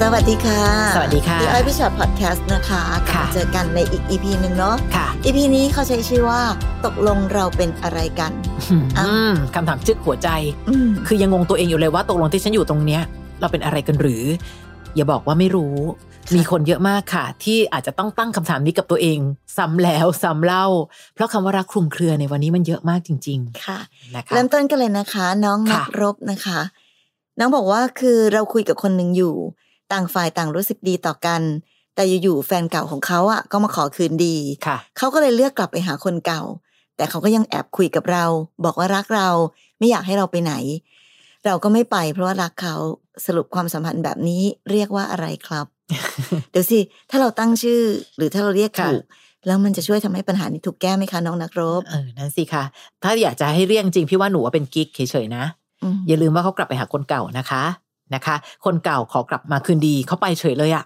สวัสดีค่ะ สวัสดีค่ะพี่อ้อยพี่ชอ็อตพอดแคสต์นะคะกลับค่ะมาเจอกันในอีก EP หนึ่งเนาะค่ะ EP นี้เขาใช้ชื่อว่าตกลงเราเป็นอะไรกันอืมคำถามจึกหัวใจอืมคือยังงงตัวเองอยู่เลยว่าตกลงที่ฉันอยู่ตรงเนี้ย เราเป็นอะไรกันหรือ อย่าบอกว่าไม่รู้ มีคนเยอะมากค่ะ ที่อาจจะต้องตั้งคำถามนี้กับตัวเอง ซ้ำแล้วซ้ำเล่า เพราะคำว่ารักคลุมเครือในวันนี้มันเยอะมากจริงค่ะๆนะคะเริ่มต้นกันเลยนะคะ น้องนัค่ะกรบนะคะ น้องบอกว่าคือเราคุยกับคนหนึ่งอยู่ ต่างฝ่ายต่างรู้สึกดีต่อกัน แต่อยู่ๆแฟนเก่าของเขาอะก็มาขอคืนดีค่ะเขาก็เลยเลือกกลับไปหาคนเก่า แต่เขาก็ยังแอบคุยกับเรา บอกว่ารักเราไม่อยากให้เราไปไหน เราก็ไม่ไปเพราะว่ารักเขาสรุปความสัมพันธ์แบบนี้เรียกว่าอะไรครับ เดี๋ยวสิถ้าเราตั้งชื่อ หรือถ้าเราเรียกค่ะถูกแล้วมันจะช่วยทำให้ปัญหานี้ถูกแก้ไหมคะน้องนักรบเออนั่นสิค่ะถ้าอยากจะให้เรียกจริงพี่ว่าหนูว่าเป็นกิ๊กเฉยๆนะอืมอย่าลืมว่าเขากลับไปหาคนเก่านะคะ นะคะ คนเก่าขอกลับมาคืนดีเขาไปเฉยเลยอะ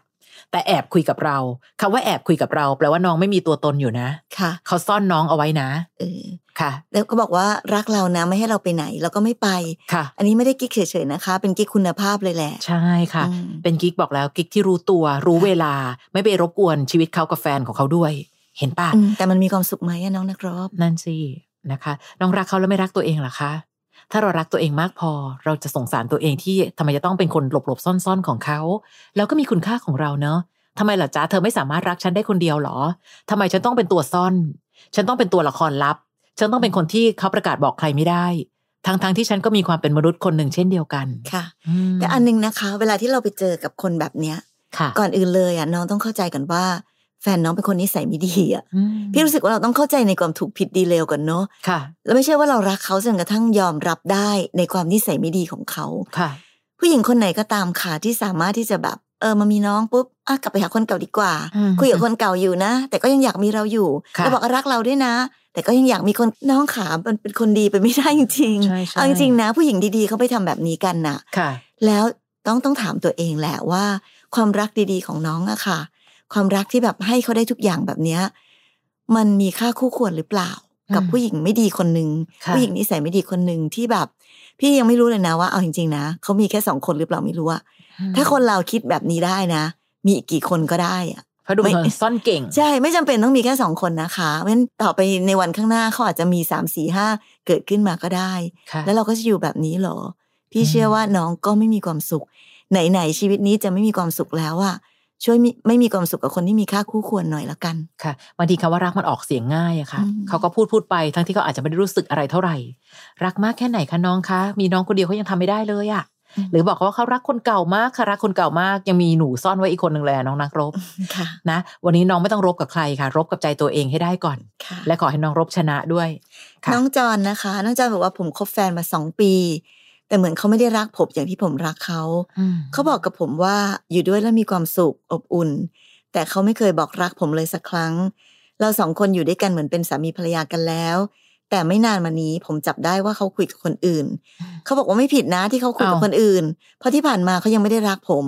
แต่แอบคุยกับเราคำว่าแอบคุยกับเรา แปลว่าน้องไม่มีตัวตนอยู่นะค่ะเขาซ่อนน้องเอาไว้นะเออค่ะ แล้วก็บอกว่ารักเรานะไม่ให้เราไปไหนเราก็ไม่ไปค่ะ อันนี้ไม่ได้กิ๊กเฉยๆนะคะ เป็นกิ๊กคุณภาพเลยแหละ ใช่ค่ะอืมเป็นกิ๊กบอกแล้วกิ๊กที่รู้ตัวรู้เวลา ไม่ไปรบกวนชีวิตเขากับแฟนของเขาด้วย เห็นปะอืมแต่มันมีความสุขไหมอะน้องนักรบนั่นสินะคะ น้องรักเขาแล้วไม่รักตัวเองเหรอคะ ถ้าเรารักตัวเองมากพอ เราจะสงสารตัวเองที่ทำไมจะต้องเป็นคนหลบๆซ่อนๆของเขาแล้วก็มีคุณค่าของเราเนอะทำไมล่ะจ๊ะเธอไม่สามารถรักฉันได้คนเดียวเหรอทำไมฉันต้องเป็นตัวซ่อน ฉันต้องเป็นตัวละครลับ ฉันต้องเป็นคนที่เขาประกาศบอกใครไม่ได้ทั้งๆที่ฉันก็มีความเป็นมนุษย์คนหนึ่งเช่นเดียวกันค่ะมแต่อันนึงนะคะ เวลาที่เราไปเจอกับคนแบบเนี้ยค่ะก่อนอื่นเลยอะน้องต้องเข้าใจก่อนว่า แฟนน้องเป็นคนนิสัยไม่ดีอะอืมพี่รู้สึกว่าเราต้องเข้าใจในความถูกผิดดีเลวก่อนเนาะค่ะแล้วไม่ใช่ว่าเรารักเขาจนกระทั่งยอมรับได้ในความนิสัยไม่ดีของเขาค่ะ ผู้หญิงคนไหนก็ตามค่ะที่สามารถที่จะแบบเออมามีน้องปุ๊บอะกลับไปหาคนเก่าดีกว่าอืมคุยกับคนเก่าอยู่นะ แต่ก็ยังอยากมีเราอยู่ค่ะแล้วบอกว่ารักเราด้วยนะ แต่ก็ยังอยากมีคนน้องขามันเป็นคนดีไปไม่ได้จริงใช่ๆใช่เอาจริงๆนะ ผู้หญิงดีๆเขาไปทำแบบนี้กันน่ะ ค่ะ แล้วต้องต้องถามตัวเองแหละว่า ความรักดีๆของน้องอะค่ะ ความรักที่แบบให้เขาได้ทุกอย่างแบบเนี้ยมันมีค่าคู่ควรหรือเปล่า กับอืมผู้หญิงไม่ดีคนหนึ่งค่ะผู้หญิงนิสัยไม่ดีคนหนึ่งที่แบบ พี่ยังไม่รู้เลยนะว่าเอาจริงๆนะเขามีแค่สองคนหรือเปล่าไม่รู้อะถ้าคนเราคิดแบบนี้ได้นะ มีอีกกี่คนก็ได้อะเพราะดูไม่เหมือนซ่อนเก่ง ใช่ไม่จำเป็นต้องมีแค่สองคนนะคะเพราะฉะนั้นต่อไปในวันข้างหน้าเขาอาจจะมีสามสี่ห้าเกิดขึ้นมาก็ได้ค่ะแล้วเราก็จะอยู่แบบนี้เหรอ พี่อืมเชื่อว่าน้องก็ไม่มีความสุข ไหนๆชีวิตนี้จะไม่มีความสุขแล้วอะ ช่วยมิไม่มีความสุขกับคนที่มีค่าคู่ควรหน่อยละกันค่ะบางทีคำว่ารักมันออกเสียงง่ายอะค่ะอืมเขาก็พูดพูดไปทั้งที่เขาอาจจะไม่ได้รู้สึกอะไรเท่าไหร่ รักมากแค่ไหนคะน้องคะ มีน้องคนเดียวเขายังทำไม่ได้เลยอะหรือบอกเขาว่าเขารักคนเก่ามากค่ะรักคนเก่ามากยังมีหนูซ่อนไว้อีกคนหนึ่งเลยอะน้องนักรบค่ะนะ วันนี้น้องไม่ต้องรบกับใครค่ะ รบกับใจตัวเองให้ได้ก่อนค่ะและขอให้น้องรบชนะด้วยค่ะน้องจอนนะคะ น้องจอนบอกว่าผมคบแฟนมาสองปี แต่เหมือนเขาไม่ได้รักผมอย่างที่ผมรักเขาอืมเขาบอกกับผมว่าอยู่ด้วยแล้วมีความสุขอบอุ่น แต่เขาไม่เคยบอกรักผมเลยสักครั้ง เราสองคนอยู่ด้วยกันเหมือนเป็นสามีภรรยากันแล้ว แต่ไม่นานมานี้ผมจับได้ว่าเขาคุยกับคนอื่น เขาบอกว่าไม่ผิดนะที่เขาคุยกับอ้าวคนอื่น เพราะที่ผ่านมาเขายังไม่ได้รักผม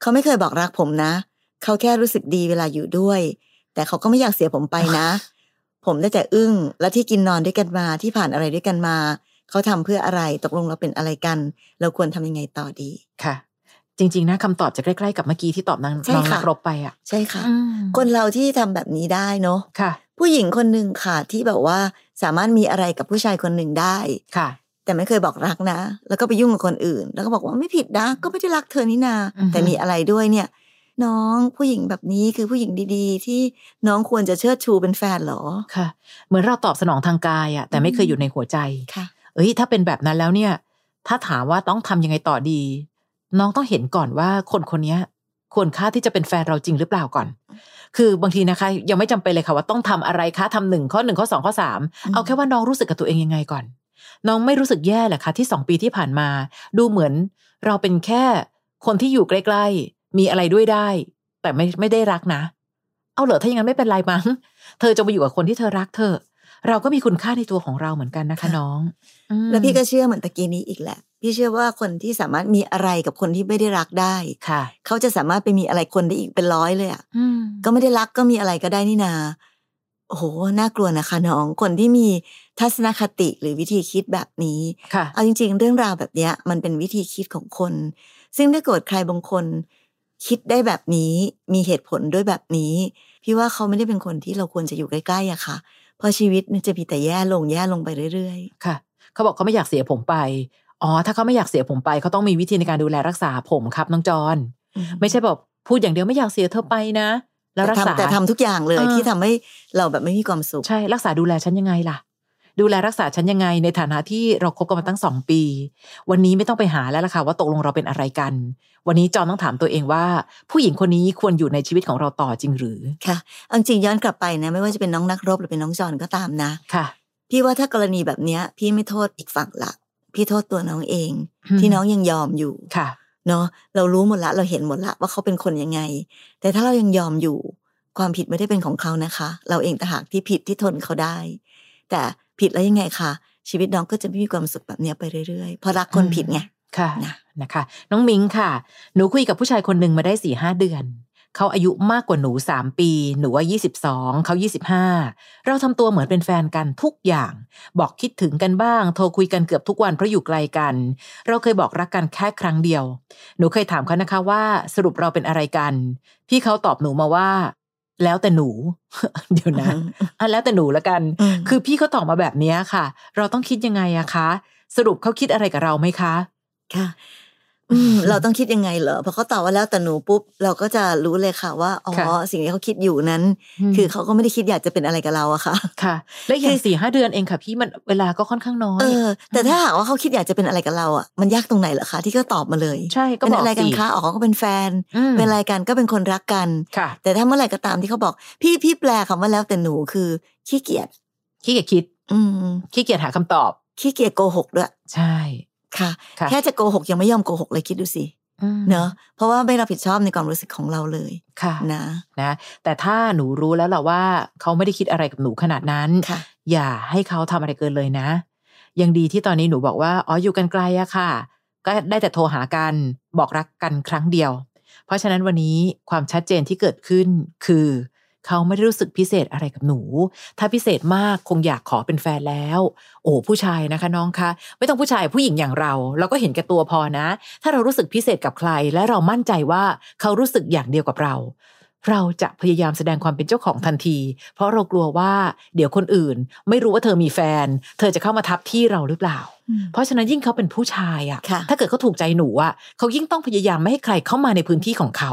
เขาไม่เคยบอกรักผมนะ เขาแค่รู้สึกดีเวลาอยู่ด้วย แต่เขาก็ไม่อยากเสียผมไปนะ ผมได้แต่อึ้งและที่กินนอนด้วยกันมาที่ผ่านอะไรด้วยกันมา เขาทำเพื่ออะไรตกลงเราเป็นอะไรกัน เราควรทำยังไงต่อดีค่ะ จริง ๆ นะคำตอบจะใกล้ๆกับเมื่อกี้ที่ตอบนางใช่น้องค่ะนักรบไปอะใช่ค่ะอืมคนเราที่ทำแบบนี้ได้เนาะค่ะ ผู้หญิงคนหนึ่งค่ะที่แบบว่าสามารถมีอะไรกับผู้ชายคนหนึ่งได้ค่ะแต่ไม่เคยบอกรักนะ แล้วก็ไปยุ่งกับคนอื่น แล้วก็บอกว่าไม่ผิดนะ ก็ไม่ได้รักเธอนี่นาอือฮึแต่มีอะไรด้วยเนี่ย น้องผู้หญิงแบบนี้คือผู้หญิงดีๆ ที่น้องควรจะเชิดชูเป็นแฟนเหรอ ค่ะ เหมือนเราตอบสนองทางกายอะแต่ไม่เคยอยู่ในหัวใจ ค่ะ เอ้ยถ้าเป็นแบบนั้นแล้วเนี่ย ถ้าถามว่าต้องทำยังไงต่อดี น้องต้องเห็นก่อนว่าคนคนเนี้ยควรค่าที่จะเป็นแฟนเราจริงหรือเปล่าก่อน คือบางทีนะคะ ยังไม่จำเป็นเลยค่ะว่าต้องทำอะไรคะทำหนึ่งข้อหนึ่งข้อสองข้อสามอืมเอาแค่ว่าน้องรู้สึกกับตัวเองยังไงก่อน น้องไม่รู้สึกแย่เหรอคะที่สองปีที่ผ่านมา ดูเหมือนเราเป็นแค่คนที่อยู่ใกล้ๆ มีอะไรด้วยได้ แต่ไม่ไม่ได้รักนะ เอาเหรอถ้าอย่างนั้นไม่เป็นไรมั้ง เธอจะไปอยู่กับคนที่เธอรักเธอะ เราก็มีคุณค่าในตัวของเราเหมือนกันนะคะค่ะน้องอืมแล้วพี่ก็เชื่อเหมือนตะกี้นี้อีกแหละ พี่เชื่อว่าคนที่สามารถมีอะไรกับคนที่ไม่ได้รักได้ค่ะ เขาจะสามารถไปมีอะไรคนได้อีกเป็นร้อยเลยอะอืมก็ไม่ได้รักก็มีอะไรก็ได้นี่นาโอ้โหน่ากลัวนะคะน้องคนที่มีทัศนคติหรือวิธีคิดแบบนี้ค่ะเอาจริง ๆ เรื่องราวแบบเนี้ย มันเป็นวิธีคิดของคน ซึ่งถ้าเกิดใครบางคน คิดได้แบบนี้มีเหตุผลด้วยแบบนี้ พี่ว่าเขาไม่ได้เป็นคนที่เราควรจะอยู่ใกล้ๆอะค่ะ เพราะชีวิตเนี่ยจะมีแต่แย่ลงแย่ลงไปเรื่อยค่ะ เขาบอกเขาไม่อยากเสียผมไป อ๋อ ถ้าเขาไม่อยากเสียผมไป เขาต้องมีวิธีในการดูแลรักษาผมครับน้องจอนๆไม่ใช่แบบพูดอย่างเดียวไม่อยากเสียเธอไปนะ แล้วรักษาแต่ทำแต่ทำทุกอย่างเลยเออที่ทำให้เราแบบไม่มีความสุข ใช่ รักษาดูแลฉันยังไงล่ะ ดูแลรักษาฉันยังไง ในฐานะที่เราคบกันมาตั้งสองปี วันนี้ไม่ต้องไปหาแล้วล่ะค่ะว่าตกลงเราเป็นอะไรกัน วันนี้จอนต้องถามตัวเองว่า ผู้หญิงคนนี้ควรอยู่ในชีวิตของเราต่อจริงหรือค่ะเอาจริงย้อนกลับไปนะไม่ว่าจะเป็นน้องนักรบหรือเป็นน้องจอนก็ตามนะค่ะ พี่ว่าถ้ากรณีแบบเนี้ย พี่ไม่โทษอีกฝั่งละพี่โทษตัวน้องเอง ที่น้องยังยอมอยู่ค่ะเนาะเรารู้หมดละเราเห็นหมดละว่าเขาเป็นคนยังไง แต่ถ้าเรายังยอมอยู่ ความผิดไม่ได้เป็นของเขานะคะ เราเองต่างหากที่ผิดที่ทนเขาได้ แต่ ผิดแล้วยังไงคะชีวิตน้องก็จะไม่มีความสุขแบบเนี้ยไปเรื่อยๆ เพราะรักคนผิดไงค่ะนะนะคะ น้องมิงค่ะ หนูคุยกับผู้ชายคนหนึ่งมาได้สี่ห้าเดือน เขาอายุมากกว่าหนูสามปี หนูว่ายี่สิบสองเขายี่สิบห้าเราทำตัวเหมือนเป็นแฟนกันทุกอย่าง บอกคิดถึงกันบ้าง โทรคุยกันเกือบทุกวันเพราะอยู่ไกลกัน เราเคยบอกรักกันแค่ครั้งเดียว หนูเคยถามเขานะคะว่าสรุปเราเป็นอะไรกัน พี่เขาตอบหนูมาว่า แล้วแต่หนู เดี๋ยวนะอะแล้วแต่หนูละกันอืมคือพี่เขาตอบมาแบบเนี้ยค่ะ เราต้องคิดยังไงอะคะ สรุปเขาคิดอะไรกับเราไหมคะ ค่ะอืม เราต้องคิดยังไงเหรอพอเขาตอบว่าแล้วแต่หนูปุ๊บเราก็จะรู้เลยค่ะว่าอ๋อค่ะสิ่งที่เขาคิดอยู่นั้นมคือเขาก็ไม่ได้คิดอยากจะเป็นอะไรกับเราอะค่ะค่ะ และอย่างสี่ห้าเดือนเองค่ะพี่มันเวลาก็ค่อนข้างน้อยเออแต่ถ้าหากว่าเขาคิดอยากจะเป็นอะไรกับเราอะมันยากตรงไหนเหรอคะที่ก็ตอบมาเลยใช่ก็เป็นบอกอะไรกันสิคะอ๋อก็เป็นแฟนอืมเป็นอะไรกันก็เป็นคนรักกันค่ะ แต่ถ้าเมื่อไหร่ก็ตามที่เขาบอก พี่พี่แปลคำว่าแล้วแต่หนูคือขี้เกียจขี้เกียจคิด อืมขี้เกียจหาคำตอบขี้เกียจโกหกด้วย ใช่ ค่ะค่ะ แค่จะโกหกยังไม่ยอมโกหกเลยคิดดูสิอืมเนอะเพราะว่าไม่รับผิดชอบในความรู้สึกของเราเลยค่ะนะนะ แต่ถ้าหนูรู้แล้วล่ะว่าเขาไม่ได้คิดอะไรกับหนูขนาดนั้นค่ะอย่าให้เขาทำอะไรเกินเลยนะ ยังดีที่ตอนนี้หนูบอกว่าอ๋ออยู่กันไกลอะค่ะ ก็ได้แต่โทรหากันบอกรักกันครั้งเดียว เพราะฉะนั้นวันนี้ความชัดเจนที่เกิดขึ้นคือ เขาไม่ได้รู้สึกพิเศษอะไรกับหนู ถ้าพิเศษมากคงอยากขอเป็นแฟนแล้ว โอ้ผู้ชายนะคะน้องคะ ไม่ต้องผู้ชายผู้หญิงอย่างเรา เราก็เห็นแก่ตัวพอนะ ถ้าเรารู้สึกพิเศษกับใคร และเรามั่นใจว่าเขารู้สึกอย่างเดียวกับเรา เราจะพยายามแสดงความเป็นเจ้าของทันที เพราะเรากลัวว่าเดี๋ยวคนอื่น ไม่รู้ว่าเธอมีแฟน เธอจะเข้ามาทับที่เราหรือเปล่า เพราะฉะนั้นยิ่งเขาเป็นผู้ชายอะค่ะถ้าเกิดเขาถูกใจหนูอะเขายิ่งต้องพยายามไม่ให้ใครเข้ามาในพื้นที่ของเขา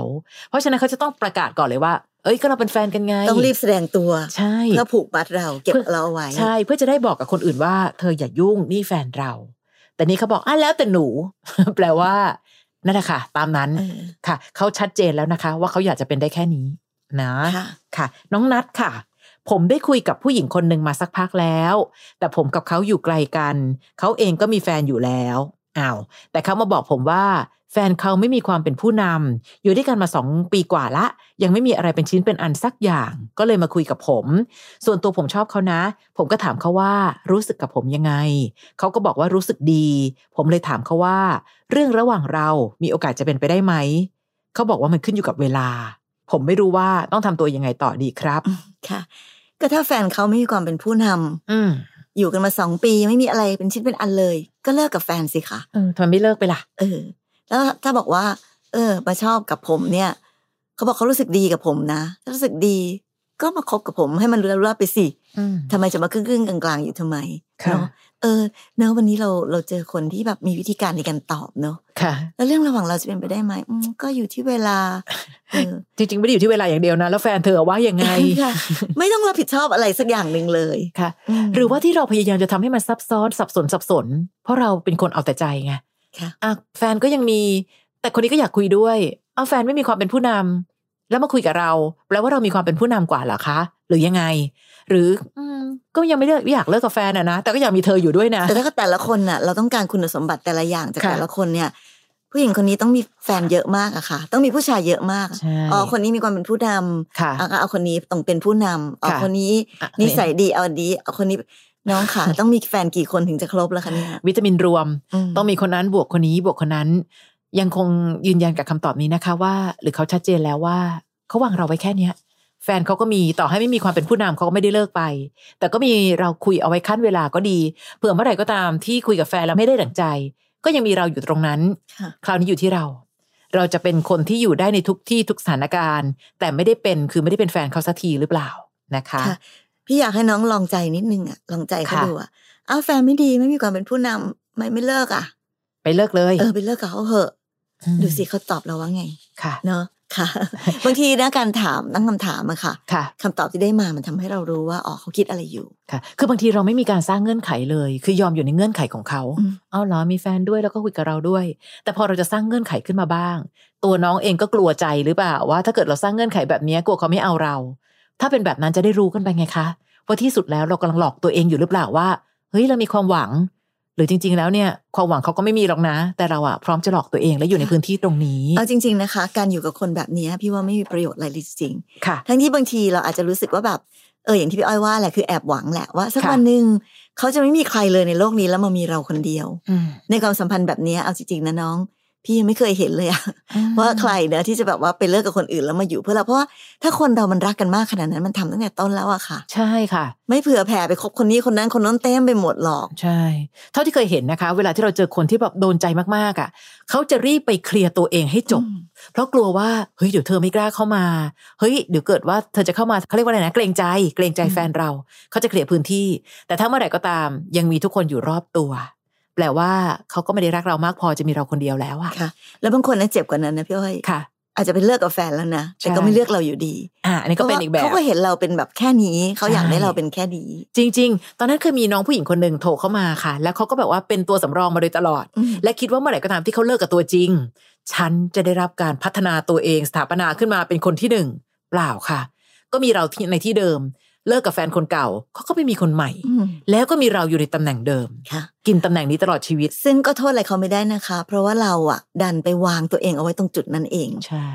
เพราะฉะนั้นเขาจะต้องประกาศก่อนเลยว่า เอ้ยก็เราเป็นแฟนกันไง ต้องรีบแสดงตัว ใช่เพื่อผูกมัดเราเก็บเราเอาไว้ ใช่ เพื่อจะได้บอกกับคนอื่นว่า เธออย่ายุ่งนี่แฟนเรา แต่นี่เขาบอกอะแล้วแต่หนู แปลว่านั่นแหละค่ะ ตามนั้นเออค่ะเขาชัดเจนแล้วนะคะ ว่าเขาอยากจะเป็นได้แค่นี้นะค่ะค่ะ น้องนัดค่ะ ผมได้คุยกับผู้หญิงคนหนึ่งมาสักพักแล้ว แต่ผมกับเขาอยู่ไกลกันเขาเองก็มีแฟนอยู่แล้วอ้าวแต่เขามาบอกผมว่า แฟนเขาไม่มีความเป็นผู้นำอยู่ด้วยกันมาสองปีกว่าละ ยังไม่มีอะไรเป็นชิ้นเป็นอันสักอย่าง ก็เลยมาคุยกับผม ส่วนตัวผมชอบเขานะ ผมก็ถามเขาว่ารู้สึกกับผมยังไง เขาก็บอกว่ารู้สึกดี ผมเลยถามเขาว่า เรื่องระหว่างเรามีโอกาสจะเป็นไปได้ไหม เขาบอกว่ามันขึ้นอยู่กับเวลา ผมไม่รู้ว่าต้องทำตัวยังไงต่อดีครับ ค่ะ ก็ถ้าแฟนเขาไม่มีความเป็นผู้นำอืมอยู่กันมาสองปีไม่มีอะไรเป็นชิ้นเป็นอันเลย ก็เลิกกับแฟนสิคะเออทำไมไม่เลิกไปล่ะ เออ แล้วถ้าบอกว่า เออ มาชอบกับผมเนี่ย เขาบอกเขารู้สึกดีกับผมนะถ้ารู้สึกดีก็มาคบกับผมให้มันรู้แล้วรู้รอดไปสิอืมทำไมจะมาครึ่งครึ่งๆกลางๆอยู่ทำไมค่ะเนาะเออเนอะวันนี้เราเราเจอคนที่แบบมีวิธีการในการตอบเนอะค่ะแล้วเรื่องระหว่างเราจะเป็นไปได้ไหมอืมก็อยู่ที่เวลาเออจริงๆไม่ได้อยู่ที่เวลาอย่างเดียวนะ แล้วแฟนเธอว่ายังไงค่ะไม่ต้องรับผิดชอบอะไรสักอย่างหนึ่งเลยค่ะมหรือว่าที่เราพยายามจะทำให้มันซับซ้อนสับสนสับสน เพราะเราเป็นคนเอาแต่ใจไง ค่ะอะแฟนก็ยังมี แต่คนนี้ก็อยากคุยด้วยเอาแฟนไม่มีความเป็นผู้นำแล้วมาคุยกับเราแปลว่าเรามีความเป็นผู้นำกว่าเหรอคะ หรือยังไง หรืออืมก็ยังไม่ได้อยากเลิกกับแฟนอะนะแต่ก็อยากมีเธออยู่ด้วยนะแต่ถ้าแต่ละคนน่ะเราต้องการคุณสมบัติแต่ละอย่างจากค่ะแต่ละคนเนี่ยผู้หญิงคนนี้ต้องมีแฟนเยอะมากอะค่ะ ต้องมีผู้ชายเยอะมากใช่อ๋อคนนี้มีความเป็นผู้นำค่ะอะก็เอาคนนี้ต้องเป็นผู้นำอ๋อค่ะคนนี้อะนิสัยดีเอาดีเอาคนนี้ น้องค่ะต้องมีแฟนกี่คนถึงจะครบแล้วคะเนี่ยวิตามินรวมมต้องมีคนนั้นบวกคนนี้บวกคนนั้น ยังคงยืนยันกับคำตอบนี้นะคะ ว่า หรือเขาชัดเจนแล้วว่าเขาวางเราไว้แค่เนี้ยแฟนเขาก็มีต่อให้ไม่มีความเป็นผู้นำเขาก็ไม่ได้เลิกไป แต่ก็มีเราคุยเอาไว้ขั้นเวลาก็ดีเผื่อเมื่อไหร่ก็ตามที่คุยกับแฟนแล้วไม่ได้ดั่งใจ ก็ยังมีเราอยู่ตรงนั้นค่ะคราวนี้อยู่ที่เรา เราจะเป็นคนที่อยู่ได้ในทุกที่ทุกสถานการณ์ แต่ไม่ได้เป็นคือไม่ได้เป็นแฟนเขาสักทีหรือเปล่านะคะค่ะ พี่อยากให้น้องลองใจนิดนึงอะลองใจเขาค่ะดูอะอ้าวแฟนไม่ดีไม่มีความเป็นผู้นำไม่ไม่เลิกอะไปเลิกเลย เออไปเลิกกับเขาเหอะมดูสิเขาตอบเราว่าไง ค่ะ เนาะค่ะ บางทีนะการถามตั้งคำถามอะค่ะค่ะคำตอบที่ได้มามันทำให้เรารู้ว่าอ๋อเขาคิดอะไรอยู่ค่ะ คือบางทีเราไม่มีการสร้างเงื่อนไขเลย คือยอมอยู่ในเงื่อนไขของเขาอืมเอาเหรอมีแฟนด้วยแล้วก็คุยกับเราด้วย แต่พอเราจะสร้างเงื่อนไขขึ้นมาบ้าง ตัวน้องเองก็กลัวใจหรือเปล่าว่า ถ้าเกิดเราสร้างเงื่อนไขแบบนี้กลัวเขาไม่เอาเรา ถ้าเป็นแบบนั้นจะได้รู้กันไปไงคะว่าที่สุดแล้วเรากำลังหลอกตัวเองอยู่หรือเปล่าว่าเฮ้ยเรามีความหวัง หรือจริง ๆ แล้วเนี่ยความหวังเขาก็ไม่มีหรอกนะ แต่เราอะพร้อมจะหลอกตัวเองและอยู่ในพื้นที่ตรงนี้เอาจริง ๆนะคะ การอยู่กับคนแบบนี้พี่ว่าไม่มีประโยชน์อะไรเลยจริงค่ะๆทั้งที่บางทีเราอาจจะรู้สึกว่าแบบเอออย่างที่พี่อ้อยว่าแหละคือแอบหวังแหละว่าสักค่ะวันหนึ่งเขาจะไม่มีใครเลยในโลกนี้แล้วมามีเราคนเดียวอืมในความสัมพันธ์แบบนี้เอาจริงๆนะน้อง พี่ยังไม่เคยเห็นเลยอะว่าใครเนอะที่จะแบบว่าไปเลิกกับคนอื่นแล้วมาอยู่เพื่อเราเพราะว่าถ้าคนเรามันรักกันมากขนาดนั้นมันทำตั้งแต่ต้นแล้วอะค่ะ ใช่ค่ะ ไม่เผื่อแผ่ไปคบคนนี้คนนั้นคนนั้นเต็มไปหมดหรอกใช่ เท่าที่เคยเห็นนะคะ เวลาที่เราเจอคนที่แบบโดนใจมากๆอะเขาจะรีบไปเคลียร์ตัวเองให้จบอืมเพราะกลัวว่าเฮ้ยเดี๋ยวเธอไม่กล้าเข้ามาเฮ้ยเดี๋ยวเกิดว่าเธอจะเข้ามาเขาเรียกว่าอะไรนะเกรงใจ เกรงใจแฟนเราเขาจะเคลียร์พื้นที่ แต่ถ้าเมื่อไหร่ก็ตาม ยังมีทุกคนอยู่รอบตัว แปลว่าเขาก็ไม่ได้รักเรามากพอจะมีเราคนเดียวแล้วอะค่ะ แล้วบางคนนะเจ็บกว่านั้นนะพี่อ้อยค่ะ อาจจะเป็นเลิกกับแฟนแล้วนะแต่ก็ใช่ไม่เลือกเราอยู่ดี อ่าอันนี้ก็เป็นอีกแบบเขาก็เห็นเราเป็นแบบแค่นี้เขาอยากใช่ได้เราเป็นแค่นี้จริง ๆ ตอนนั้นเคยมีน้องผู้หญิงคนหนึ่งโทรเข้ามาค่ะ แล้วเขาก็แบบว่าเป็นตัวสำรองมาโดยตลอดอืมและคิดว่าเมื่อไหร่ก็ตามที่เขาเลิกกับตัวจริง ฉันจะได้รับการพัฒนาตัวเองสถาปนาขึ้นมาเป็นคนที่หนึ่งเปล่าค่ะ ก็มีเราที่ในที่เดิม เลิกกับแฟนคนเก่าเขาก็ไม่มีคนใหม่อืมแล้วก็มีเราอยู่ในตำแหน่งเดิมค่ะกินตำแหน่งนี้ตลอดชีวิต ซึ่งก็โทษอะไรเขาไม่ได้นะคะ เพราะว่าเราอะ ดันไปวางตัวเองเอาไว้ตรงจุดนั้นเองใช่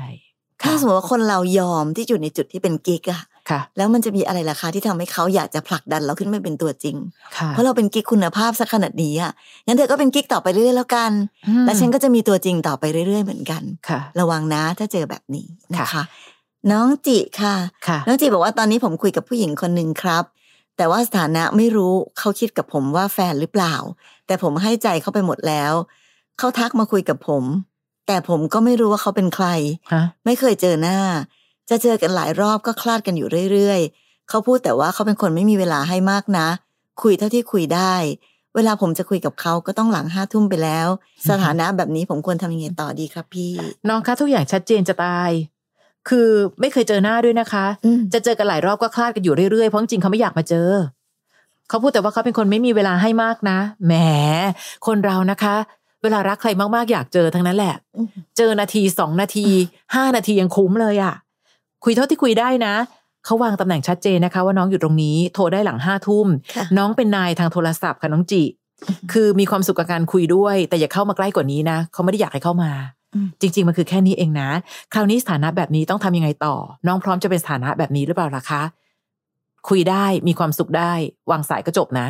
ถ้าสมมติว่าคนเรายอมที่อยู่ในจุดที่เป็นกิ๊กอะค่ะแล้วมันจะมีอะไรล่ะคะที่ทำให้เขาอยากจะผลักดันเราขึ้นมาเป็นตัวจริงค่ะเพราะเราเป็นกิ๊กคุณภาพสักขนาดนี้อะงั้นเธอก็เป็นกิ๊กต่อไปเรื่อยๆแล้วกันอืมและฉันก็จะมีตัวจริงต่อไปเรื่อยๆเหมือนกันค่ะระวังนะถ้าเจอแบบนี้นะคะค่ะ น้องจิค่ะค่ะน้องจีบอกว่าตอนนี้ผมคุยกับผู้หญิงคนหนึ่งครับ แต่ว่าสถานะไม่รู้เขาคิดกับผมว่าแฟนหรือเปล่า แต่ผมให้ใจเขาไปหมดแล้วเขาทักมาคุยกับผม แต่ผมก็ไม่รู้ว่าเขาเป็นใครฮะไม่เคยเจอหน้า จะเจอกันหลายรอบก็คลาดกันอยู่เรื่อยๆเขาพูดแต่ว่าเขาเป็นคนไม่มีเวลาให้มากนะ คุยเท่าที่คุยได้ เวลาผมจะคุยกับเขาก็ต้องหลังห้าทุ่มไปแล้ว สถานะแบบนี้ผมควรทำยังไงต่อดีครับพี่ น้องคะทุกอย่างชัดเจนจะตาย คือไม่เคยเจอหน้าด้วยนะคะอืมจะเจอกันหลายรอบก็คลาดกันอยู่เรื่อยๆเพราะจริงๆเขาไม่อยากมาเจอเขาพูดแต่ว่าเขาเป็นคนไม่มีเวลาให้มากนะ แหม คนเรานะคะ เวลารักใครมากๆอยากเจอทั้งนั้นแหละอืมเจอนาทีสองนาทีห้านาทียังคุ้มเลยอะคุยเท่าที่คุยได้นะเขาวางตำแหน่งชัดเจนนะคะ ว่าน้องอยู่ตรงนี้ โทรได้หลังห้าทุ่มค่ะน้องเป็นนายทางโทรศัพท์ค่ะน้องจิ คือมีความสุขกับการคุยด้วย แต่อย่าเข้ามาใกล้กว่านี้นะเขาไม่ได้อยากให้เข้ามาอืม จริง ๆ มันคือแค่นี้เองนะ คราวนี้สถานะแบบนี้ต้องทำยังไงต่อ น้องพร้อมจะเป็นสถานะแบบนี้หรือเปล่าล่ะคะ คุยได้มีความสุขได้ วางสายก็จบนะ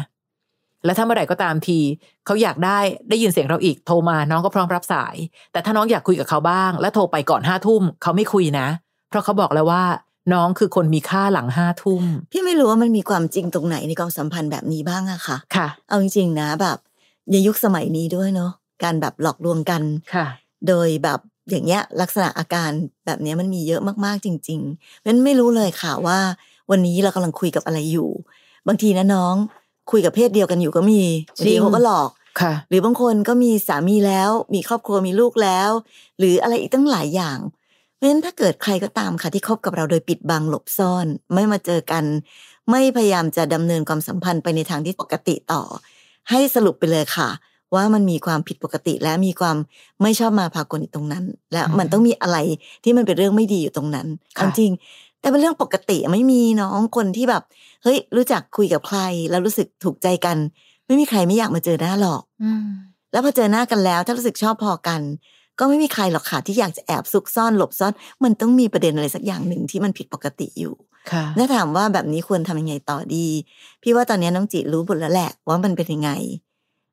แล้วถ้าเมื่อไหร่ก็ตามทีเขาอยากได้ได้ยินเสียงเราอีกโทรมาน้องก็พร้อมรับสาย แต่ถ้าน้องอยากคุยกับเขาบ้าง และโทรไปก่อนห้าทุ่มเขาไม่คุยนะ เพราะเขาบอกแล้วว่าน้องคือคนมีค่าหลังห้าทุ่ม พี่ไม่รู้ว่ามันมีความจริงตรงไหนในความสัมพันธ์แบบนี้บ้างอะค่ะ ค่ะ เอาจริงๆนะแบบในยุคสมัยนี้ด้วยเนาะการแบบหลอกลวงกันค่ะ โดยแบบอย่างเงี้ยลักษณะอาการแบบเนี้ยมันมีเยอะมากๆจริงๆเพราะฉะนั้นไม่รู้เลยค่ะว่า วันนี้เรากำลังคุยกับอะไรอยู่ บางทีนะน้องคุยกับเพศเดียวกันอยู่ก็มีบางจริทีงเขาก็หลอกค่ะ หรือบางคนก็มีสามีแล้ว มีครอบครัวมีลูกแล้ว หรืออะไรอีกตั้งหลายอย่าง เพราะฉะนั้นถ้าเกิดใครก็ตามค่ะที่คบกับเราโดยปิดบังหลบซ่อน ไม่มาเจอกัน ไม่พยายามจะดำเนินความสัมพันธ์ไปในทางที่ปกติต่อ ให้สรุปไปเลยค่ะ ว่ามันมีความผิดปกติและมีความไม่ชอบมาพากลอยู่ตรงนั้น และอืมมันต้องมีอะไรที่มันเป็นเรื่องไม่ดีอยู่ตรงนั้นค่ะเอาจริง แต่เป็นเรื่องปกติไม่มีน้องคนที่แบบเฮ้ยรู้จักคุยกับใคร แล้วรู้สึกถูกใจกัน ไม่มีใครไม่อยากมาเจอหน้าหรอกอืมแล้วพอเจอหน้ากันแล้ว ถ้ารู้สึกชอบพอกัน ก็ไม่มีใครหรอกค่ะที่อยากจะแอบซุกซ่อนหลบซ่อน มันต้องมีประเด็นอะไรสักอย่างหนึ่งที่มันผิดปกติอยู่ค่ะแล้วถามว่าแบบนี้ควรทำยังไงต่อดี พี่ว่าตอนนี้น้องจิรู้หมดแล้วแหละว่ามันเป็นยังไง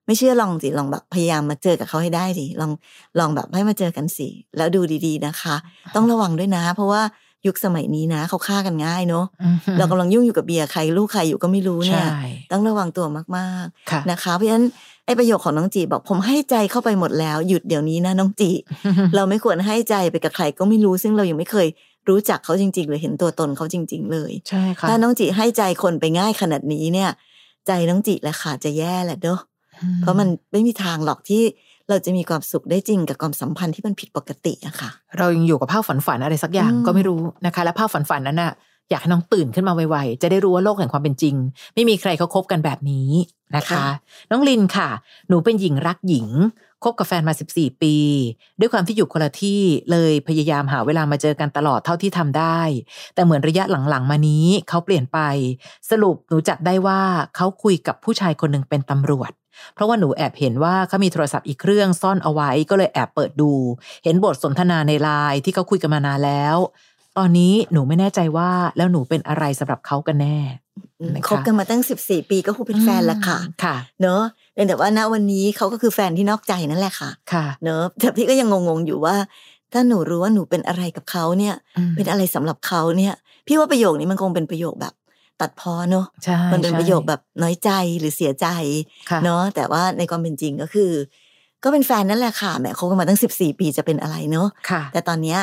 ไม่เชื่อลองสิลองแบบพยายามมาเจอกับเขาให้ได้สิลองลองแบบให้มาเจอกันสิแล้วดูดีๆนะคะ ต้องระวังด้วยนะ เพราะว่ายุคสมัยนี้นะเขาฆ่ากันง่ายเนาะอืมเรากำลังยุ่งอยู่กับเบียร์ใครลูกใครอยู่ก็ไม่รู้เนี่ยใช่ต้องระวังตัวมากค่ะๆนะคะ เพราะฉะนั้นไอ้ประโยคของน้องจีบอกผมให้ใจเข้าไปหมดแล้วหยุดเดี๋ยวนี้นะน้องจีเราไม่ควรให้ใจไปกับใครก็ไม่รู้ซึ่งเรายังไม่เคยรู้จักเขาจริง ๆ หรือเห็นตัวตนเขาจริง ๆ เลยใช่ค่ะถ้าน้องจีให้ใจคนไปง่ายขนาดนี้เนี่ย ใจน้องจีแหละค่ะจะแย่แหละเนอะ เพราะมันไม่มีทางหรอกที่เราจะมีความสุขได้จริงกับความสัมพันธ์ที่มันผิดปกติอะค่ะ เรายังอยู่กับภาพฝันๆอะไรสักอย่างอืมก็ไม่รู้นะคะ และภาพฝันๆนั้นน่ะอยากให้น้องตื่นขึ้นมาไวๆ จะได้รู้ว่าโลกแห่งความเป็นจริง ไม่มีใครเขาคบกันแบบนี้นะคะ น้องลินค่ะ หนูเป็นหญิงรักหญิงคบกับแฟนมา 14 ปี ด้วยความที่อยู่คนละที่เลยพยายามหาเวลามาเจอกันตลอดเท่าที่ทำได้ แต่เหมือนระยะหลังๆ มานี้เขาเปลี่ยนไป สรุปหนูจับได้ว่าเขาคุยกับผู้ชายคนหนึ่งเป็นตำรวจ เพราะว่าหนูแอบเห็นว่าเขามีโทรศัพท์อีกเครื่องซ่อนเอาไว้ก็เลยแอบเปิดดู เห็นบทสนทนาในไลน์ที่เขาคุยกันมานานแล้ว ตอนนี้หนูไม่แน่ใจว่าแล้วหนูเป็นอะไรสำหรับเขากันแน่นะคะคบกันมาตั้งสิบสี่ปีก็คงเป็นแฟนแล้วค่ะ ค่ะ เนอะเพียงแต่ว่าณวันนี้เขาก็คือแฟนที่นอกใจนั่นแหละค่ะ ค่ะ เนอะแต่พี่ก็ยังงงๆอยู่ว่า ถ้าหนูรู้ว่าหนูเป็นอะไรกับเขาเนี่ยอืมเป็นอะไรสำหรับเขาเนี่ย พี่ว่าประโยคนี้มันคงเป็นประโยคแบบ ตัดพอเนอะใช่มันเป็นใช่ประโยคแบบน้อยใจหรือเสียใจค่ะเนาะแต่ว่าในความเป็นจริงก็คือ ก็เป็นแฟนนั่นแหละค่ะแหมคบกันมาตั้งสิบสี่ปีจะเป็นอะไรเนาะค่ะแต่ตอนเนี้ย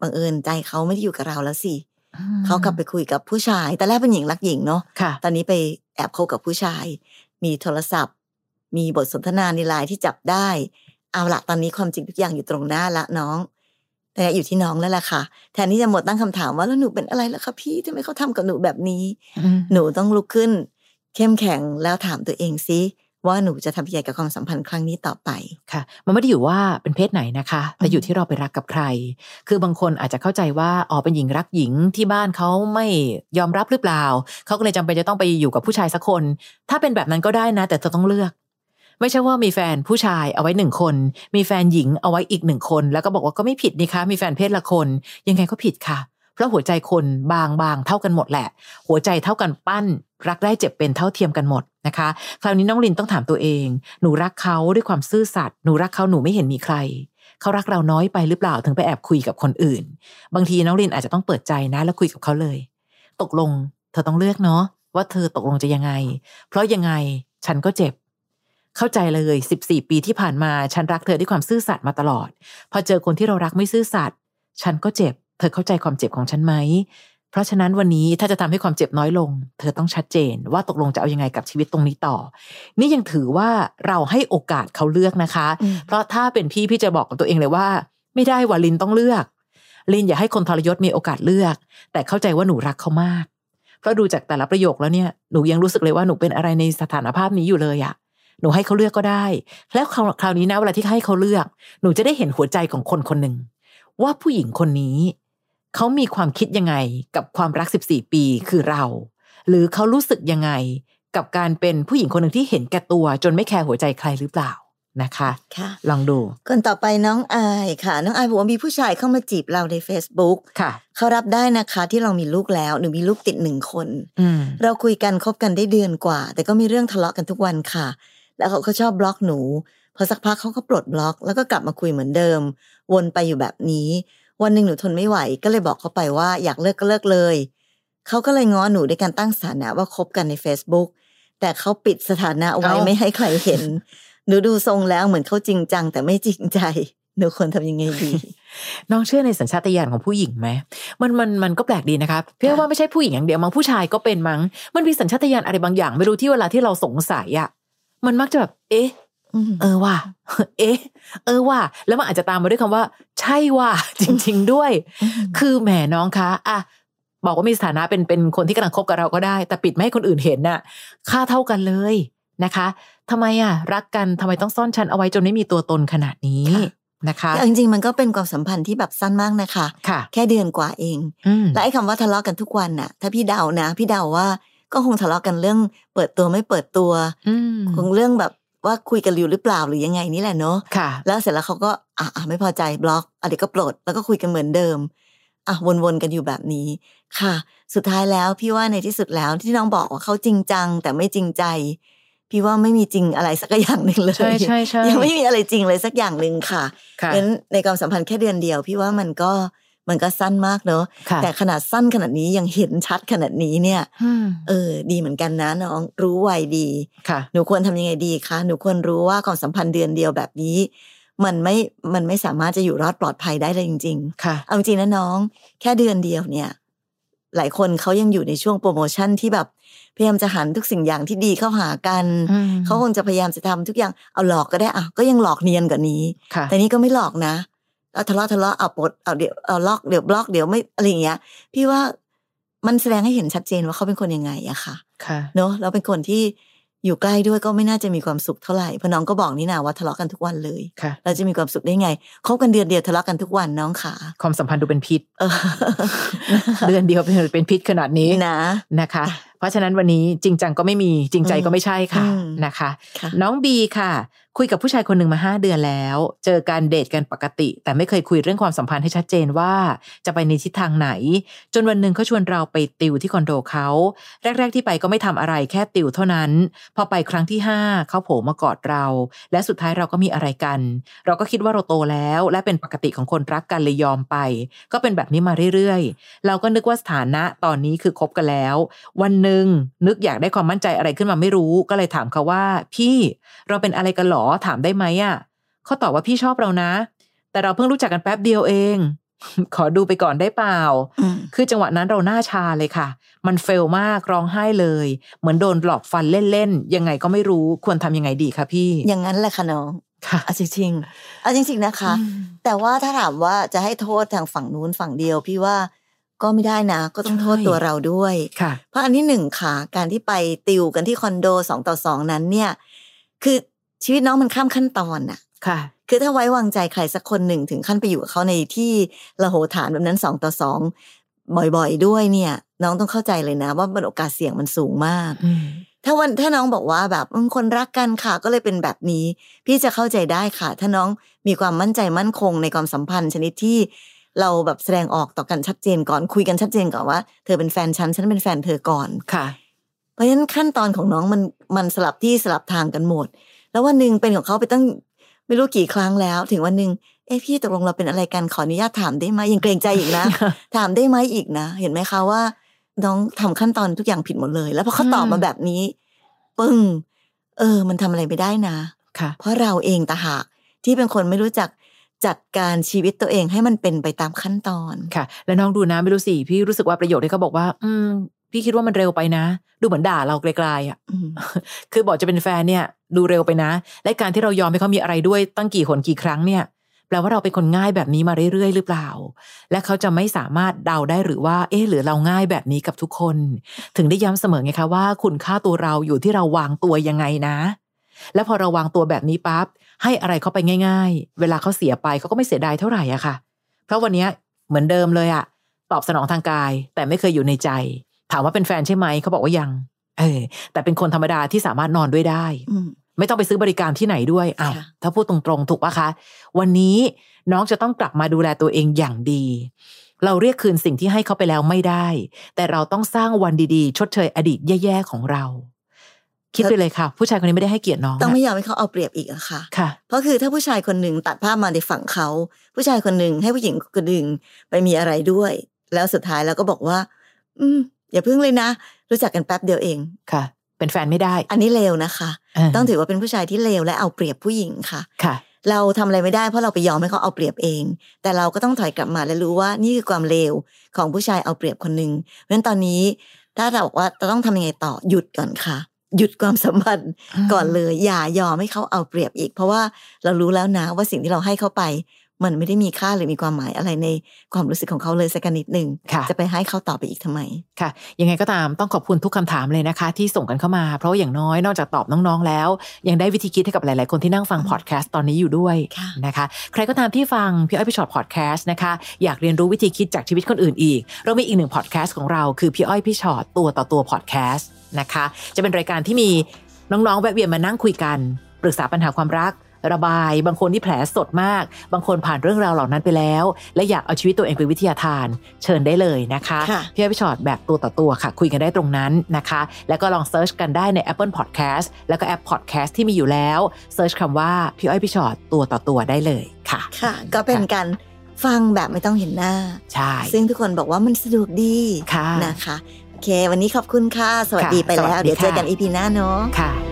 บังเอิญใจเขาไม่ได้อยู่กับเราแล้วสิอืมเขากลับไปคุยกับผู้ชายแต่แรกเป็นหญิงรักหญิงเนาะค่ะตอนนี้ไปแอบคบกับผู้ชาย มีโทรศัพท์ มีบทสนทนาในไลน์ที่จับได้ เอาละตอนนี้ความจริงทุกอย่างอยู่ตรงหน้าละน้อง แต่อยู่ที่น้องแล้วล่ะค่ะ แทนที่จะหมดตั้งคำถามว่าแล้วหนูเป็นอะไรล่ะคะพี่ทำไมเขาทำกับหนูแบบนี้อืมหนูต้องลุกขึ้น เข้มแข็งแล้วถามตัวเองซิว่าหนูจะทำยังไงกับความสัมพันธ์ครั้งนี้ต่อไปค่ะ มันไม่ได้อยู่ว่าเป็นเพศไหนนะคะแต่อยู่ที่เราไปรักกับใคร คือบางคนอาจจะเข้าใจว่าอ๋อเป็นหญิงรักหญิงที่บ้านเขาไม่ยอมรับหรือเปล่าเขาก็เลยจำเป็นจะต้องไปอยู่กับผู้ชายสักคน ถ้าเป็นแบบนั้นก็ได้นะ แต่เธอต้องเลือก ไม่ใช่ว่ามีแฟนผู้ชายเอาไว้หนึ่งคน มีแฟนหญิงเอาไว้อีกหนึ่งคน แล้วก็บอกว่าก็ไม่ผิดนี่คะ มีแฟนเพศละคน ยังไงก็ผิดค่ะ เพราะหัวใจคนบางบางเท่ากันหมดแหละ หัวใจเท่ากันปั้น รักได้เจ็บเป็นเท่าเทียมกันหมดนะคะ คราวนี้น้องลินต้องถามตัวเอง หนูรักเขาด้วยความซื่อสัตย์หนูรักเขาหนูไม่เห็นมีใครเขารักเราน้อยไปหรือเปล่าถึงไปแอบคุยกับคนอื่น บางทีน้องลินอาจจะต้องเปิดใจนะแล้วคุยกับเขาเลย ตกลง เธอต้องเลือกเนาะว่าเธอตกลงจะยังไง เพราะยังไงฉันก็เจ็บ เข้าใจเลย 14 ปีที่ผ่านมาฉันรักเธอด้วยความซื่อสัตย์มาตลอด พอเจอคนที่เรารักไม่ซื่อสัตย์ฉันก็เจ็บ เธอเข้าใจความเจ็บของฉันไหม เพราะฉะนั้นวันนี้ถ้าจะทำให้ความเจ็บน้อยลง เธอต้องชัดเจนว่าตกลงจะเอายังไงกับชีวิตตรงนี้ต่อ นี่ยังถือว่าเราให้โอกาสเขาเลือกนะคะอืมเพราะถ้าเป็นพี่พี่จะบอกกับตัวเองเลยว่า ไม่ได้ว่าลินต้องเลือก ลินอย่าให้คนทรยศมีโอกาสเลือก แต่เข้าใจว่าหนูรักเขามากเพราะดูจากแต่ละประโยคแล้วเนี่ย หนูยังรู้สึกเลยว่าหนูเป็นอะไรในสถานภาพนี้อยู่เลยอะ หนูให้เขาเลือกก็ได้ แล้วคราวคราวนี้นะเวลาที่ให้เขาเลือก หนูจะได้เห็นหัวใจของคนคนหนึ่งว่าผู้หญิงคนนี้ เขามีความคิดยังไงกับความรัก 14 ปีคือเรา หรือเขารู้สึกยังไงกับการเป็นผู้หญิงคนหนึ่งที่เห็นแก่ตัว จนไม่แคร์หัวใจใครหรือเปล่านะคะค่ะลองดู คนต่อไปน้องอายค่ะ น้องอายบอกว่ามีผู้ชายเข้ามาจีบเราใน Facebook ค่ะเขารับได้นะคะที่เรามีลูกแล้วหนูมีลูกติดหนึ่งคนอืมเราคุยกันคบกันได้เดือนกว่า แต่ก็มีเรื่องทะเลาะกันทุกวันค่ะ แล้วเขาก็ชอบบล็อกหนู พอสักพักเขาก็ปลดบล็อก แล้วก็กลับมาคุยเหมือนเดิม วนไปอยู่แบบนี้ วันหนึ่งหนูทนไม่ไหว ก็เลยบอกเขาไปว่าอยากเลิกก็เลิกเลย เขาก็เลยง้อหนูด้วยการตั้งสถานะว่าคบกันใน Facebook แต่เขาปิดสถานะไว้เอ้าไม่ให้ใครเห็น หนูดูทรงแล้วเหมือนเขาจริงจัง แต่ไม่จริงใจหนูควรทำยังไงดี น้องเชื่อในสัญชาตญาณของผู้หญิงไหมมันมันมันก็แปลกดีนะคะเพี่ว่าไม่ใช่ผู้หญิงอย่างเดียวมั้งผู้ชายก็เป็นมั้ง มันมีสัญชาตญาณอะไรบางอย่าง ไม่รู้ที่เวลาที่เราสงสัยอะ มันมักจะแบบ เอ๊ะอืมเออว่ะเอ๊ะ เออว่ะแล้วมันอาจจะตามมาด้วยคำว่า ใช่ว่ะจริง ๆ ด้วย คือแหมน้องคะอะบอกว่ามีสถานะเป็นเป็นคนที่กำลังคบกับเราก็ได้ แต่ปิดไม่ให้คนอื่นเห็นน่ะ ค่าเท่ากันเลยนะคะทำไมอะ รักกันทำไมต้องซ่อนฉันเอาไว้จนไม่มีตัวตนขนาดนี้นะคะแต่จริงๆ มันก็เป็นความสัมพันธ์ที่แบบสั้นมากนะคะค่ะแค่เดือนกว่าเองอืมและไอ้คำว่าทะเลาะกันทุกวันน่ะ ถ้าพี่เดานะ พี่เดาว่า ก็คงทะเลาะกันเรื่อง เปิดตัวไม่เปิดตัวอืมคงเรื่องแบบว่าคุยกันอยู่หรือเปล่าหรือยังไงนี่แหละเนาะค่ะแล้วเสร็จแล้วเขาก็อะอะไม่พอใจบล็อกอะเดี๋ยวก็ปลดแล้วก็คุยกันเหมือนเดิมอะวนๆกันอยู่แบบนี้ค่ะ สุดท้ายแล้วพี่ว่าในที่สุดแล้วที่น้องบอกว่าเขาจริงจัง แต่ไม่จริงใจ พี่ว่าไม่มีจริงอะไรสักอย่างหนึ่งเลยใช่ใช่ใช่ยังไม่มีอะไรจริงเลยสักอย่างหนึ่งค่ะค่ะเพราะฉะนั้นในความสัมพันธ์แค่เดือนเดียว พี่ว่ามันก็ มันก็สั้นมากเนอะค่ะแต่ขนาดสั้นขนาดนี้ยังเห็นชัดขนาดนี้เนี่ยอืมเออ ดีเหมือนกันนะน้องรู้ไวดีค่ะ หนูควรทำยังไงดีคะหนูควรรู้ว่าความสัมพันธ์เดือนเดียวแบบนี้ มันไม่มันไม่สามารถจะอยู่รอดปลอดภัยได้เลยจริงค่ะๆเอาจริงนะน้อง แค่เดือนเดียวเนี่ย หลายคนเขายังอยู่ในช่วงโปรโมชั่นที่แบบพยายามจะหันทุกสิ่งอย่างที่ดีเข้าหากันอืมเขาคงจะพยายามจะทำทุกอย่างเอาหลอกก็ได้อะก็ยังหลอกเนียนกว่านี้ค่ะแต่นี่ก็ไม่หลอกนะเอา ทะเลาะทะเลาะเอาปลดเอาเดี๋ยวเอาล็อกเดี๋ยวบล็อกเดี๋ยวไม่อะไรอย่างเงี้ย พี่ว่ามันแสดงให้เห็นชัดเจนว่าเขาเป็นคนยังไงอะค่ะ ค่ะ เนอะเราเป็นคนที่อยู่ใกล้ด้วยก็ไม่น่าจะมีความสุขเท่าไหร่เพราะน้องก็บอกนี่นาว่าทะเลาะกันทุกวันเลยค่ะเราจะมีความสุขได้ไงคบกันเดือนเดียวทะเลาะกันทุกวันน้องขาความสัมพันธ์ดูเป็นพิษเออเดือนเดียวเป็นเป็นพิษขนาดนี้นะนะคะ เพราะฉะนั้นวันนี้จริงจังก็ไม่มีจริงใจก็ไม่ใช่ค่ะอืมนะคะค่ะน้องบีค่ะ คุยกับผู้ชายคนหนึ่งมาห้าเดือนแล้ว เจอการเดทกันปกติ แต่ไม่เคยคุยเรื่องความสัมพันธ์ให้ชัดเจนว่าจะไปในทิศทางไหน จนวันหนึ่งเขาชวนเราไปติวที่คอนโดเขาแรก ๆ ที่ไปก็ไม่ทำอะไรแค่ติวเท่านั้น พอไปครั้งที่ห้าเขาโผล่มากอดเรา และสุดท้ายเราก็มีอะไรกัน เราก็คิดว่าเราโตแล้ว และเป็นปกติของคนรักกันเลยยอมไป ก็เป็นแบบนี้มาเรื่อยๆ เราก็นึกว่าสถานะตอนนี้คือคบกันแล้ว วันหนึ่งนึกอยากได้ความมั่นใจอะไรขึ้นมาไม่รู้ ก็เลยถามเขาว่า พี่เราเป็นอะไรกันหรอถามได้ไหมอะเขาตอบว่าพี่ชอบเรานะ แต่เราเพิ่งรู้จักกันแป๊บเดียวเอง ขอดูไปก่อนได้เปล่าอืมคือจังหวะนั้นเราหน้าชาเลยค่ะ มันเฟลมากร้องไห้เลย เหมือนโดนหลอกฟันเล่นๆยังไงก็ไม่รู้ควรทำยังไงดีคะพี่ อย่างนั้นแหละค่ะน้องค่ะเอาจริงๆเอาจริงๆนะคะ แต่ว่าถ้าถามว่าจะให้โทษทางฝั่งนู้นฝั่งเดียว พี่ว่า ก็ไม่ได้นะ ก็ต้องโทษใช่ตัวเราด้วยค่ะเพราะอันที่หนึ่งค่ะ การที่ไปติวกันที่คอนโดสองต่อสองนั้นเนี่ย คือชีวิตน้องมันข้ามขั้นตอนน่ะค่ะ คือถ้าไว้วางใจใครสักคนหนึ่งถึงขั้นไปอยู่กับเขาในที่ระโหฐานแบบนั้นสองต่อสองบ่อยๆด้วยเนี่ย น้องต้องเข้าใจเลยนะ ว่ามันโอกาสเสี่ยงมันสูงมากอืมถ้าวันถ้าน้องบอกว่าแบบอืมคนรักกันค่ะก็เลยเป็นแบบนี้ พี่จะเข้าใจได้ค่ะ ถ้าน้องมีความมั่นใจมั่นคงในความสัมพันธ์ชนิดที่ เราแบบแสดงออกต่อกันชัดเจนก่อนคุยกันชัดเจนก่อนว่าเธอเป็นแฟนฉันฉันเป็นแฟนเธอก่อนค่ะ เพราะฉะนั้นขั้นตอนของน้องมันมันสลับที่สลับทางกันหมด แล้ววันหนึ่งเป็นของเขาไปตั้งไม่รู้กี่ครั้งแล้ว ถึงวันหนึ่งเอ้พี่ตกลงเราเป็นอะไรกันขออนุญาตถามได้ไหมยังเกรงใจอีกนะ ถามได้ไหมอีกนะ เห็นไหมคะว่า น้องทำขั้นตอนทุกอย่างผิดหมดเลย แล้วพอเขาตอบมาแบบนี้ ปึ้ง เออ มันทำอะไรไม่ได้นะค่ะเพราะเราเองตางหากที่เป็นคนไม่รู้จัก จัดการชีวิตตัวเองให้มันเป็นไปตามขั้นตอนค่ะ แล้วน้องดูนะไม่รู้สิพี่รู้สึกว่าประโยคที่เขาบอกว่า อืมพี่คิดว่ามันเร็วไปนะ ดูเหมือนด่าเราไกลๆอะอืมคือบอกจะเป็นแฟนเนี่ย ดูเร็วไปนะ และการที่เรายอมให้เขามีอะไรด้วยตั้งกี่คนกี่ครั้งเนี่ยแปลว่าเราเป็นคนง่ายแบบนี้มาเรื่อยๆ หรือเปล่า และเขาจะไม่สามารถเดาได้หรือว่า เอ๊ะหรือเราง่ายแบบนี้กับทุกคน ถึงได้ย้ำเสมอไงคะว่า คุณค่าตัวเราอยู่ที่เราวางตัวยังไงนะ และพอเราวางตัวแบบนี้ปั๊บ ให้อะไรเขาไปง่าย ๆ เวลาเขาเสียไปเขาก็ไม่เสียดายเท่าไหร่อะค่ะ เพราะวันเนี้ยเหมือนเดิมเลยอะตอบสนองทางกาย แต่ไม่เคยอยู่ในใจ ถามว่าเป็นแฟนใช่ไหมเขาบอกว่ายัง เออ แต่เป็นคนธรรมดาที่สามารถนอนด้วยได้อืมไม่ต้องไปซื้อบริการที่ไหนด้วยอ้าวค่ะถ้าพูดตรงๆ ถูกปะคะ วันนี้น้องจะต้องกลับมาดูแลตัวเองอย่างดี เราเรียกคืนสิ่งที่ให้เขาไปแล้วไม่ได้ แต่เราต้องสร้างวันดีๆ ชดเชยอดีตแย่ๆของเรา คิดไปเลยค่ะ ผู้ชายคนนี้ไม่ได้ให้เกียรติน้องต้องนะไม่ยอมให้เขาเอาเปรียบอีกอะค่ะค่ะ เพราะคือถ้าผู้ชายคนหนึ่งตัดภาพมาในฝั่งเขา ผู้ชายคนหนึ่งให้ผู้หญิงคนหนึ่งไปมีอะไรด้วย แล้วสุดท้ายแล้วก็บอกว่า อืม อย่าพึ่งเลยนะ รู้จักกันแป๊บเดียวเองค่ะ เป็นแฟนไม่ได้ อันนี้เลวนะคะเต้องถือว่าเป็นผู้ชายที่เลวและเอาเปรียบผู้หญิงค่ะค่ะ เราทำอะไรไม่ได้เพราะเราไปยอมให้เขาเอาเปรียบเอง แต่เราก็ต้องถอยกลับมาและรู้ว่านี่คือความเลวของผู้ชายเอาเปรียบคนหนึ่งเพราะฉะนั้นตอนนี้ถ้าเราบอกว่าจะต้องทำยังไงต่อหยุดก่อนค่ะ หยุดความสัมพันธ์ก่อนเลย อย่ายอมให้เขาเอาเปรียบอีก เพราะว่าเรารู้แล้วนะว่าสิ่งที่เราให้เขาไป มันไม่ได้มีค่าหรือมีความหมายอะไรในความรู้สึกของเขาเลยสักนิดหนึ่งค่ะจะไปให้เขาต่อไปอีกทำไมค่ะ ยังไงก็ตามต้องขอบคุณทุกคำถามเลยนะคะ ที่ส่งกันเข้ามา เพราะว่าอย่างน้อยนอกจากตอบน้องๆแล้ว ยังได้วิธีคิดให้กับหลาย ๆ คนที่นั่งฟังพอดแคสต์ตอนนี้อยู่ด้วยค่ะนะคะ ใครก็ตามที่ฟังพี่อ้อยพี่ชอตพอดแคสต์นะคะ อยากเรียนรู้วิธีคิดจากชีวิตคนอื่นอีก เรามีอีกหนึ่งพอดแคสต์ของเราคือพี่อ้อยพี่ชอตตัวต่อตัวพอดแคสต์นะคะ จะเป็นรายการที่มีน้องๆแวะเวียนมานั่งคุยกันปรึกษาปัญหาความรัก ระบาย บางคนที่แผลสดมาก บางคนผ่านเรื่องราวเหล่านั้นไปแล้ว และอยากเอาชีวิตตัวเองเป็นวิทยาทาน เชิญได้เลยนะคะค่ะพี่อ้อยพี่ฉอดแบบตัวต่อตัวค่ะ คุยกันได้ตรงนั้นนะคะ แล้วก็ลอง search กันได้ใน Apple Podcast แล้วก็แอป Podcast ที่มีอยู่แล้ว search คำว่าพี่อ้อยพี่ฉอดตัวต่อตัวได้เลยค่ะ ค่ะ ก็เป็นการฟังแบบไม่ต้องเห็นหน้า ใช่ ซึ่งทุกคนบอกว่ามันสะดวกดีค่ะนะคะ โอเค วันนี้ขอบคุณค่ะ สวัสดีค่ะไปแล้วสวัสดีเดี๋ยวเจอกันค่ะอีพีหน้าเนาะค่ะ